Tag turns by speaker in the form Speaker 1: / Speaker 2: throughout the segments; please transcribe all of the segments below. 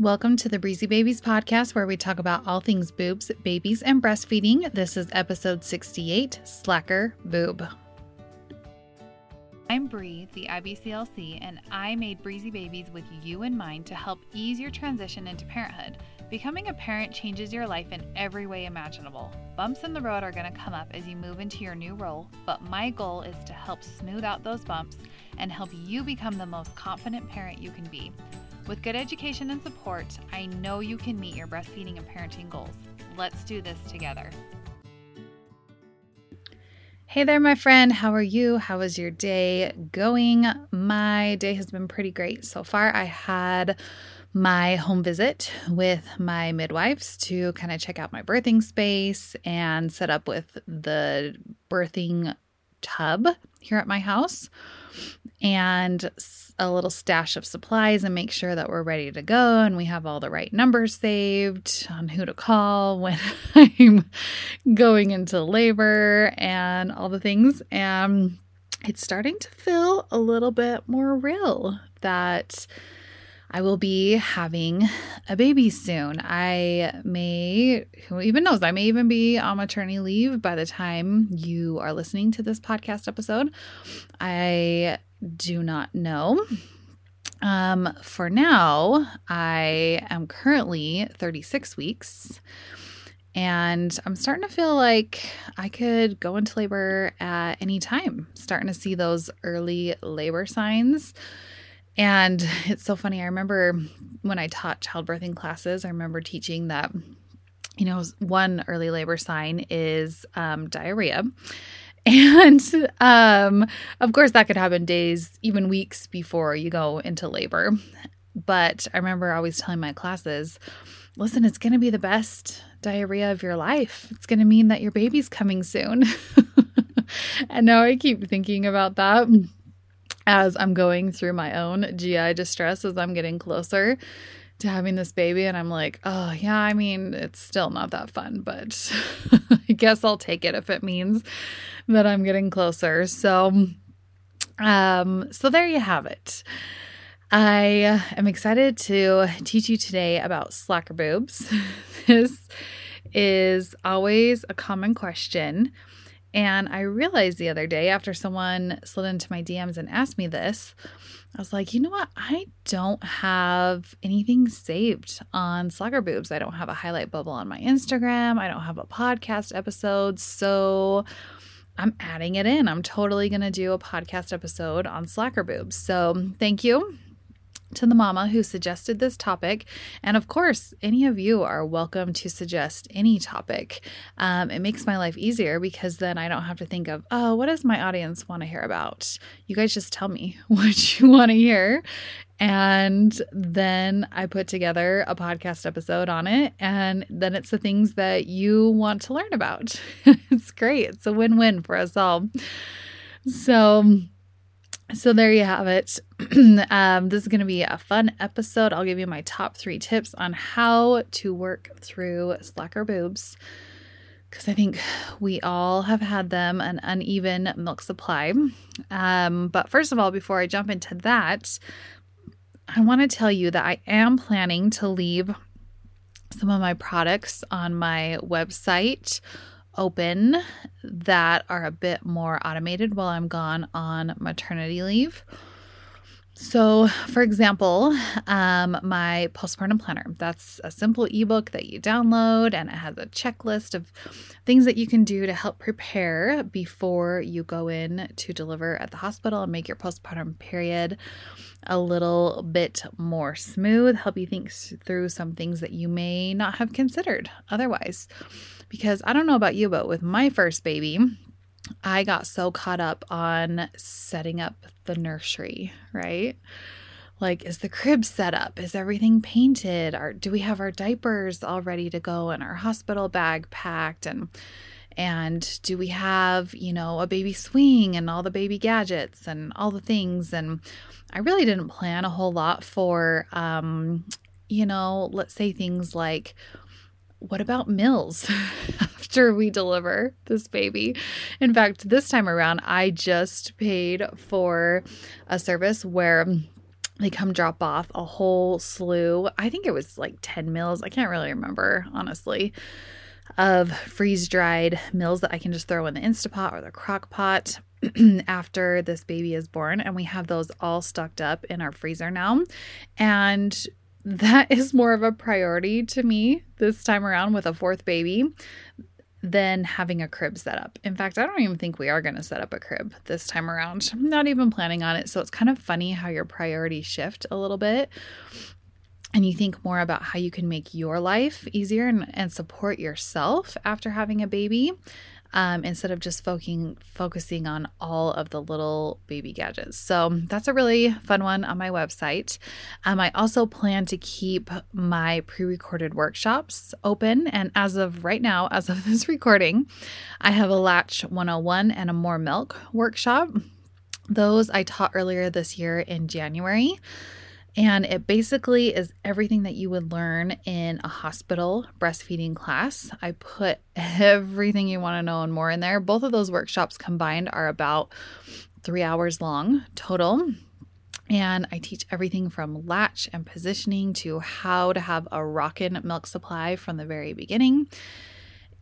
Speaker 1: Welcome to the Breezy Babies podcast, where we talk about all things boobs, babies, and breastfeeding. This is episode 68 Slacker Boob. I'm Bree, the IBCLC, and I made Breezy Babies with you in mind to help ease your transition into parenthood. Becoming a parent changes your life in every way imaginable. Bumps in the road are going to come up as you move into your new role, but my goal is to help smooth out those bumps and help you become the most confident parent you can be. With good education and support, I know you can meet your breastfeeding and parenting goals. Let's do this together. Hey there, my friend. How are you? How is your day going? My day has been pretty great so far. I had my home visit with my midwives to kind of check out my birthing space and set up with the birthing tub here at my house and a little stash of supplies and make sure that we're ready to go and we have all the right numbers saved on who to call when I'm going into labor and all the things. And it's starting to feel a little bit more real that I will be having a baby soon. I may, who even knows, I may even be on maternity leave by the time you are listening to this podcast episode. I do not know. Um, for now, I am currently 36 weeks and I'm starting to feel like I could go into labor at any time, starting to see those early labor signs. And it's so funny. I remember when I taught childbirthing classes, I remember teaching that, you know, one early labor sign is um, diarrhea. And um, of course, that could happen days, even weeks before you go into labor. But I remember always telling my classes, listen, it's going to be the best diarrhea of your life. It's going to mean that your baby's coming soon. and now I keep thinking about that as I'm going through my own GI distress as I'm getting closer to having this baby. And I'm like, oh, yeah, I mean, it's still not that fun, but I guess I'll take it if it means that I'm getting closer. So, um, so there you have it. I am excited to teach you today about slacker boobs. this is always a common question. And I realized the other day after someone slid into my DMs and asked me this, I was like, you know what? I don't have anything saved on slacker boobs. I don't have a highlight bubble on my Instagram. I don't have a podcast episode. So I'm adding it in. I'm totally going to do a podcast episode on slacker boobs. So thank you to the mama who suggested this topic. And of course, any of you are welcome to suggest any topic. Um, it makes my life easier because then I don't have to think of, oh, what does my audience want to hear about? You guys just tell me what you want to hear. And then I put together a podcast episode on it. And then it's the things that you want to learn about. it's great. It's a win win for us all. So, so there you have it. um, this is going to be a fun episode. I'll give you my top three tips on how to work through slacker boobs because I think we all have had them an uneven milk supply. Um, but first of all, before I jump into that, I want to tell you that I am planning to leave some of my products on my website open that are a bit more automated while I'm gone on maternity leave. So, for example, um, my postpartum planner, that's a simple ebook that you download and it has a checklist of things that you can do to help prepare before you go in to deliver at the hospital and make your postpartum period a little bit more smooth, help you think through some things that you may not have considered otherwise. Because I don't know about you, but with my first baby, I got so caught up on setting up the nursery, right? Like, is the crib set up? Is everything painted? Are, do we have our diapers all ready to go and our hospital bag packed? And and do we have, you know, a baby swing and all the baby gadgets and all the things? And I really didn't plan a whole lot for, um, you know, let's say things like what about Mills after we deliver this baby? In fact, this time around, I just paid for a service where they come drop off a whole slew. I think it was like 10 mils. I can't really remember, honestly, of freeze dried meals that I can just throw in the Instapot or the crock pot after this baby is born. And we have those all stocked up in our freezer now. And that is more of a priority to me this time around with a fourth baby than having a crib set up. In fact, I don't even think we are going to set up a crib this time around. I'm not even planning on it. So it's kind of funny how your priorities shift a little bit and you think more about how you can make your life easier and, and support yourself after having a baby um, instead of just focusing focusing on all of the little baby gadgets. So that's a really fun one on my website. Um, I also plan to keep my pre-recorded workshops open, and as of right now, as of this recording, I have a Latch 101 and a More Milk workshop. Those I taught earlier this year in January. And it basically is everything that you would learn in a hospital breastfeeding class. I put everything you want to know and more in there. Both of those workshops combined are about three hours long total. And I teach everything from latch and positioning to how to have a rockin' milk supply from the very beginning.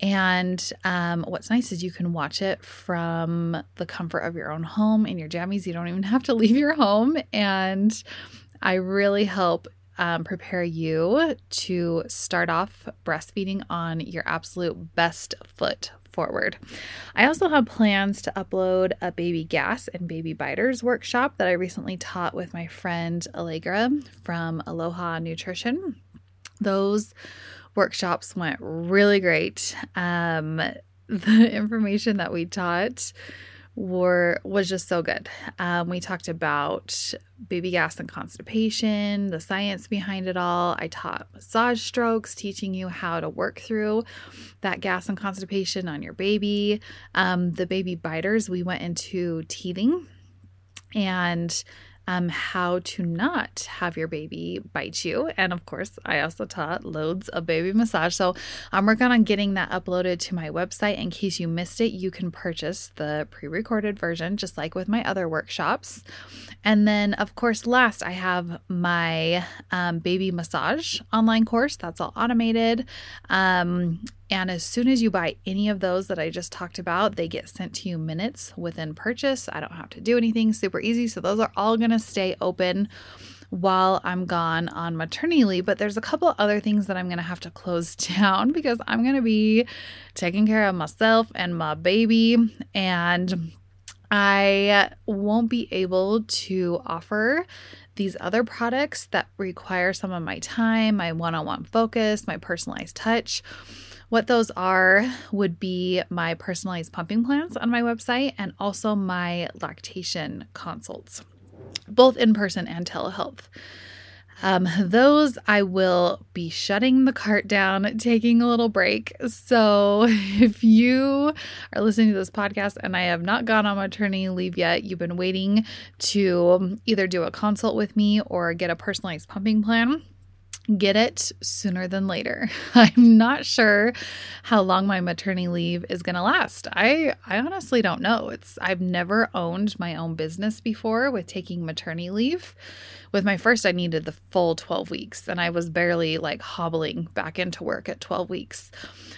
Speaker 1: And um, what's nice is you can watch it from the comfort of your own home in your jammies. You don't even have to leave your home. And I really help um, prepare you to start off breastfeeding on your absolute best foot forward. I also have plans to upload a baby gas and baby biters workshop that I recently taught with my friend Allegra from Aloha Nutrition. Those workshops went really great. Um, the information that we taught were was just so good. Um, we talked about baby gas and constipation, the science behind it all. I taught massage strokes, teaching you how to work through that gas and constipation on your baby. Um, the baby biters, we went into teething and um, how to not have your baby bite you. And of course, I also taught loads of baby massage. So I'm working on getting that uploaded to my website. In case you missed it, you can purchase the pre recorded version, just like with my other workshops. And then, of course, last, I have my um, baby massage online course that's all automated. Um, and as soon as you buy any of those that I just talked about, they get sent to you minutes within purchase. I don't have to do anything, super easy. So those are all going to stay open while I'm gone on maternity leave. But there's a couple other things that I'm going to have to close down because I'm going to be taking care of myself and my baby. And I won't be able to offer these other products that require some of my time, my one on one focus, my personalized touch. What those are would be my personalized pumping plans on my website and also my lactation consults, both in person and telehealth. Um, those I will be shutting the cart down, taking a little break. So if you are listening to this podcast and I have not gone on maternity leave yet, you've been waiting to either do a consult with me or get a personalized pumping plan get it sooner than later. I'm not sure how long my maternity leave is going to last. I I honestly don't know. It's I've never owned my own business before with taking maternity leave. With my first I needed the full 12 weeks and I was barely like hobbling back into work at 12 weeks.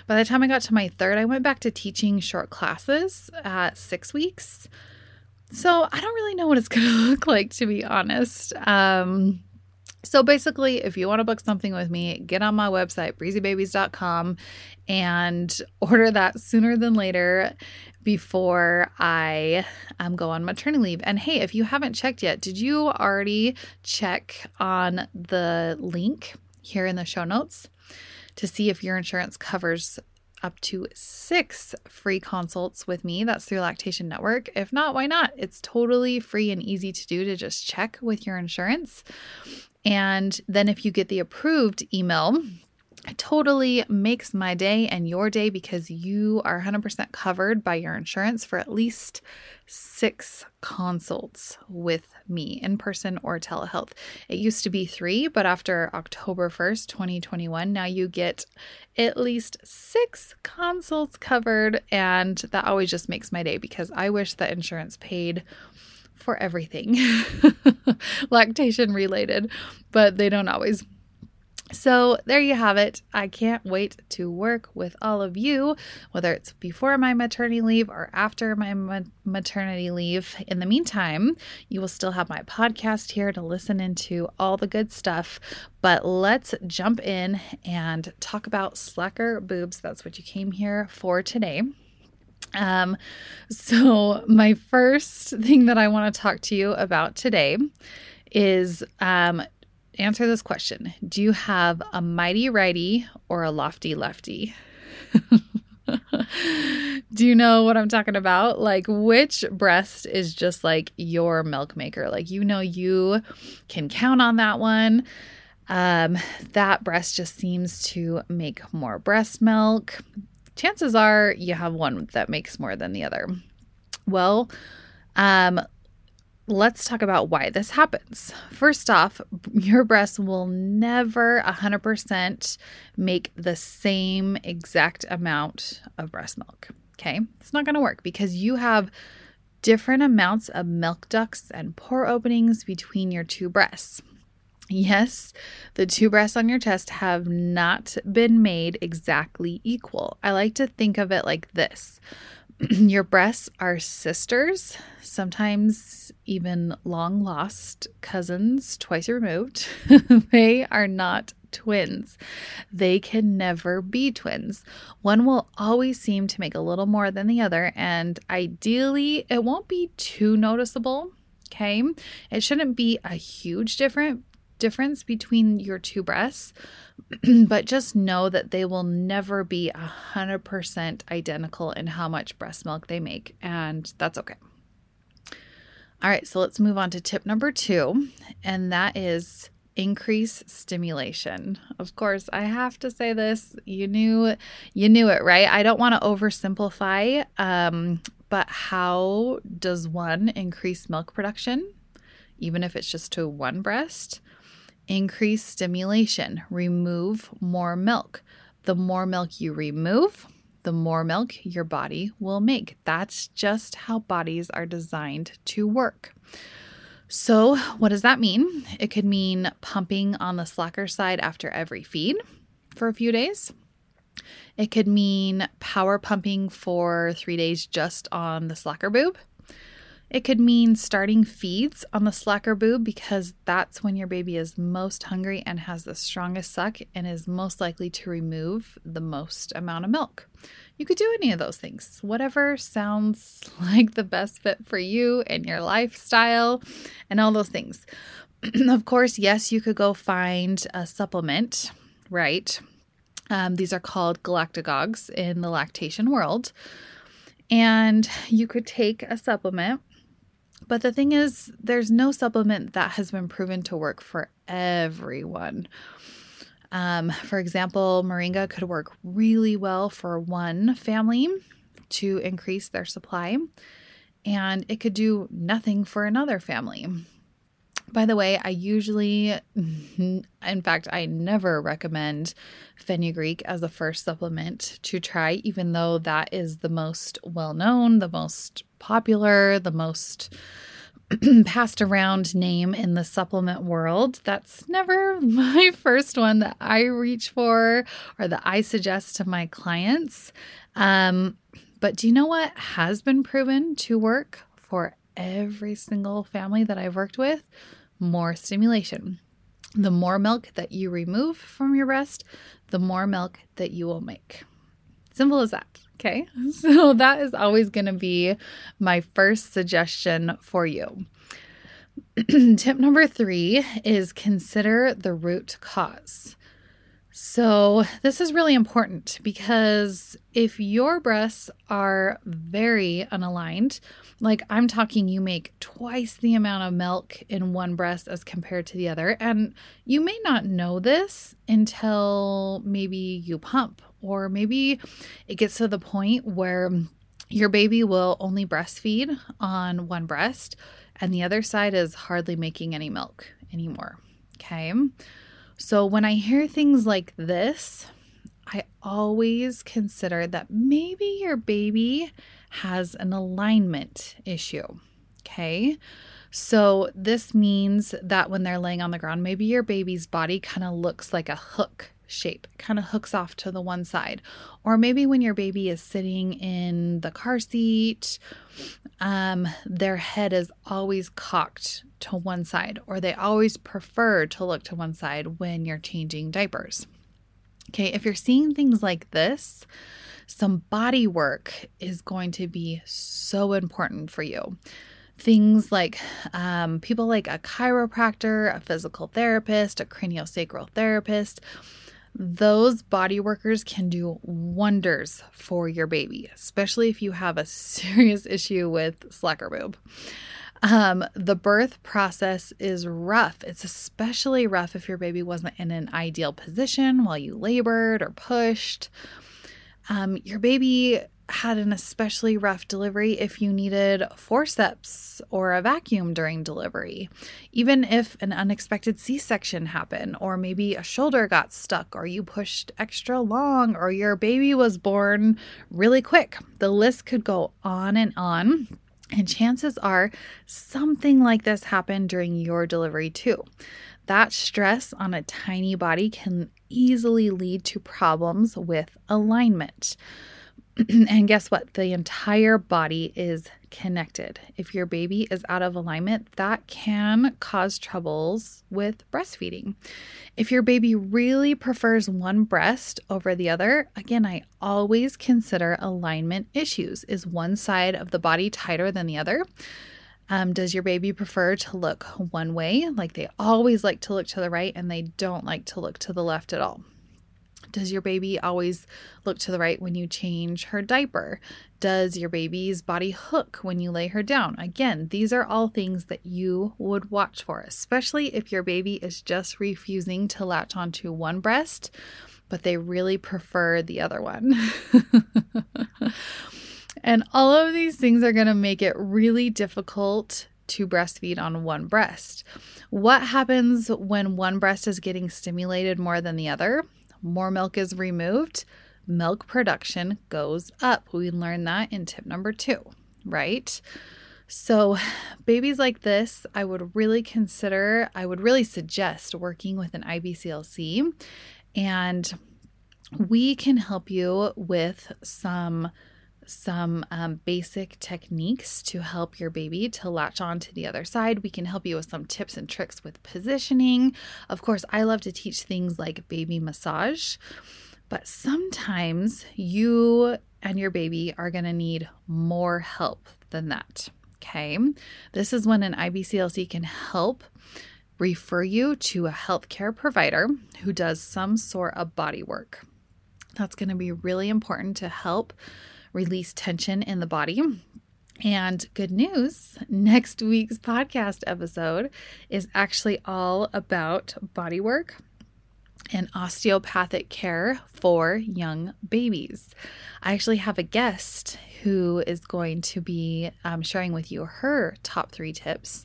Speaker 1: By the time I got to my third, I went back to teaching short classes at 6 weeks. So, I don't really know what it's going to look like to be honest. Um so basically, if you want to book something with me, get on my website, breezybabies.com, and order that sooner than later before I um, go on maternity leave. And hey, if you haven't checked yet, did you already check on the link here in the show notes to see if your insurance covers up to six free consults with me. That's through Lactation Network. If not, why not? It's totally free and easy to do to just check with your insurance. And then if you get the approved email, it totally makes my day and your day because you are 100% covered by your insurance for at least six consults with me in person or telehealth. It used to be three, but after October 1st, 2021, now you get at least six consults covered. And that always just makes my day because I wish that insurance paid for everything lactation related, but they don't always. So, there you have it. I can't wait to work with all of you, whether it's before my maternity leave or after my ma- maternity leave. In the meantime, you will still have my podcast here to listen into all the good stuff. But let's jump in and talk about slacker boobs. That's what you came here for today. Um, so, my first thing that I want to talk to you about today is um, answer this question Do you have a mighty righty or a lofty lefty? Do you know what I'm talking about? Like, which breast is just like your milk maker? Like, you know, you can count on that one. Um, that breast just seems to make more breast milk. Chances are you have one that makes more than the other. Well, um, let's talk about why this happens. First off, your breasts will never 100% make the same exact amount of breast milk. Okay. It's not going to work because you have different amounts of milk ducts and pore openings between your two breasts. Yes, the two breasts on your chest have not been made exactly equal. I like to think of it like this your breasts are sisters, sometimes even long lost cousins, twice removed. they are not twins. They can never be twins. One will always seem to make a little more than the other, and ideally, it won't be too noticeable. Okay. It shouldn't be a huge difference difference between your two breasts, but just know that they will never be 100% identical in how much breast milk they make, and that's okay. All right, so let's move on to tip number two, and that is increase stimulation. Of course, I have to say this. You knew you knew it, right? I don't want to oversimplify, um, but how does one increase milk production, even if it's just to one breast? Increase stimulation, remove more milk. The more milk you remove, the more milk your body will make. That's just how bodies are designed to work. So, what does that mean? It could mean pumping on the slacker side after every feed for a few days. It could mean power pumping for three days just on the slacker boob. It could mean starting feeds on the slacker boob because that's when your baby is most hungry and has the strongest suck and is most likely to remove the most amount of milk. You could do any of those things, whatever sounds like the best fit for you and your lifestyle and all those things. of course, yes, you could go find a supplement, right? Um, these are called galactagogues in the lactation world. And you could take a supplement but the thing is, there's no supplement that has been proven to work for everyone. Um, for example, moringa could work really well for one family to increase their supply, and it could do nothing for another family. By the way, I usually, in fact, I never recommend fenugreek as a first supplement to try, even though that is the most well known, the most popular, the most passed around name in the supplement world. That's never my first one that I reach for or that I suggest to my clients. Um, but do you know what has been proven to work for every single family that I've worked with? More stimulation. The more milk that you remove from your breast, the more milk that you will make. Simple as that. Okay. So that is always going to be my first suggestion for you. Tip number three is consider the root cause. So, this is really important because if your breasts are very unaligned, like I'm talking, you make twice the amount of milk in one breast as compared to the other, and you may not know this until maybe you pump, or maybe it gets to the point where your baby will only breastfeed on one breast, and the other side is hardly making any milk anymore. Okay. So when I hear things like this, I always consider that maybe your baby has an alignment issue. Okay. So, this means that when they're laying on the ground, maybe your baby's body kind of looks like a hook shape, kind of hooks off to the one side. Or maybe when your baby is sitting in the car seat, um, their head is always cocked to one side, or they always prefer to look to one side when you're changing diapers. Okay, if you're seeing things like this, some body work is going to be so important for you things like um, people like a chiropractor, a physical therapist, a craniosacral therapist. Those body workers can do wonders for your baby, especially if you have a serious issue with slacker boob. Um, the birth process is rough. It's especially rough if your baby wasn't in an ideal position while you labored or pushed. Um, your baby had an especially rough delivery if you needed forceps or a vacuum during delivery, even if an unexpected C section happened, or maybe a shoulder got stuck, or you pushed extra long, or your baby was born really quick. The list could go on and on. And chances are something like this happened during your delivery too. That stress on a tiny body can easily lead to problems with alignment. and guess what? The entire body is connected. If your baby is out of alignment, that can cause troubles with breastfeeding. If your baby really prefers one breast over the other, again, I always consider alignment issues. Is one side of the body tighter than the other? Um, does your baby prefer to look one way? Like they always like to look to the right and they don't like to look to the left at all. Does your baby always look to the right when you change her diaper? Does your baby's body hook when you lay her down? Again, these are all things that you would watch for, especially if your baby is just refusing to latch onto one breast, but they really prefer the other one. and all of these things are going to make it really difficult to breastfeed on one breast. What happens when one breast is getting stimulated more than the other? More milk is removed, milk production goes up. We learned that in tip number two, right? So, babies like this, I would really consider, I would really suggest working with an IBCLC. And we can help you with some some um, basic techniques to help your baby to latch on to the other side. We can help you with some tips and tricks with positioning. Of course, I love to teach things like baby massage, but sometimes you and your baby are going to need more help than that. Okay. This is when an IBCLC can help refer you to a healthcare provider who does some sort of body work. That's going to be really important to help release tension in the body. And good news next week's podcast episode is actually all about body work and osteopathic care for young babies. I actually have a guest who is going to be um, sharing with you her top three tips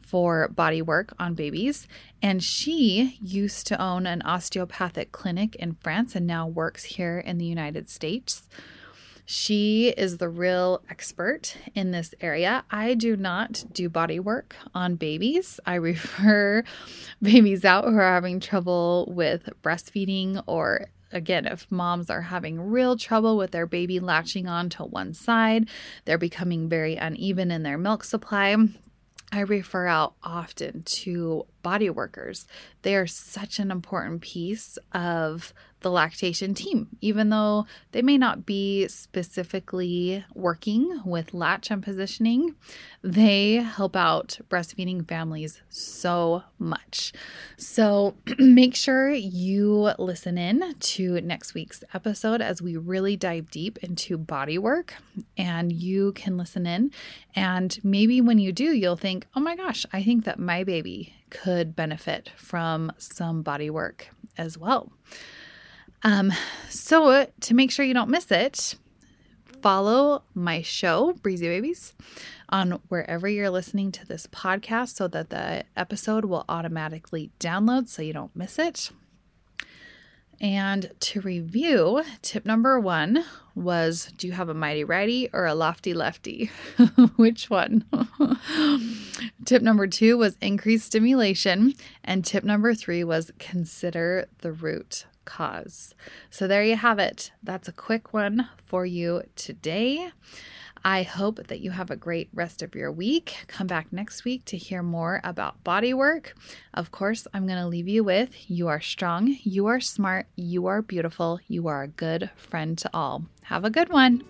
Speaker 1: for body work on babies. And she used to own an osteopathic clinic in France and now works here in the United States. She is the real expert in this area. I do not do body work on babies. I refer babies out who are having trouble with breastfeeding or again, if moms are having real trouble with their baby latching on to one side, they're becoming very uneven in their milk supply. I refer out often to body workers. They are such an important piece of the lactation team, even though they may not be specifically working with latch and positioning, they help out breastfeeding families so much. So make sure you listen in to next week's episode as we really dive deep into body work and you can listen in. And maybe when you do, you'll think, oh my gosh, I think that my baby could benefit from some body work as well. Um, so, to make sure you don't miss it, follow my show, Breezy Babies, on wherever you're listening to this podcast so that the episode will automatically download so you don't miss it. And to review, tip number one was Do you have a mighty righty or a lofty lefty? Which one? tip number two was increase stimulation. And tip number three was consider the root cause. So there you have it. That's a quick one for you today. I hope that you have a great rest of your week. Come back next week to hear more about body work. Of course, I'm going to leave you with you are strong, you are smart, you are beautiful, you are a good friend to all. Have a good one.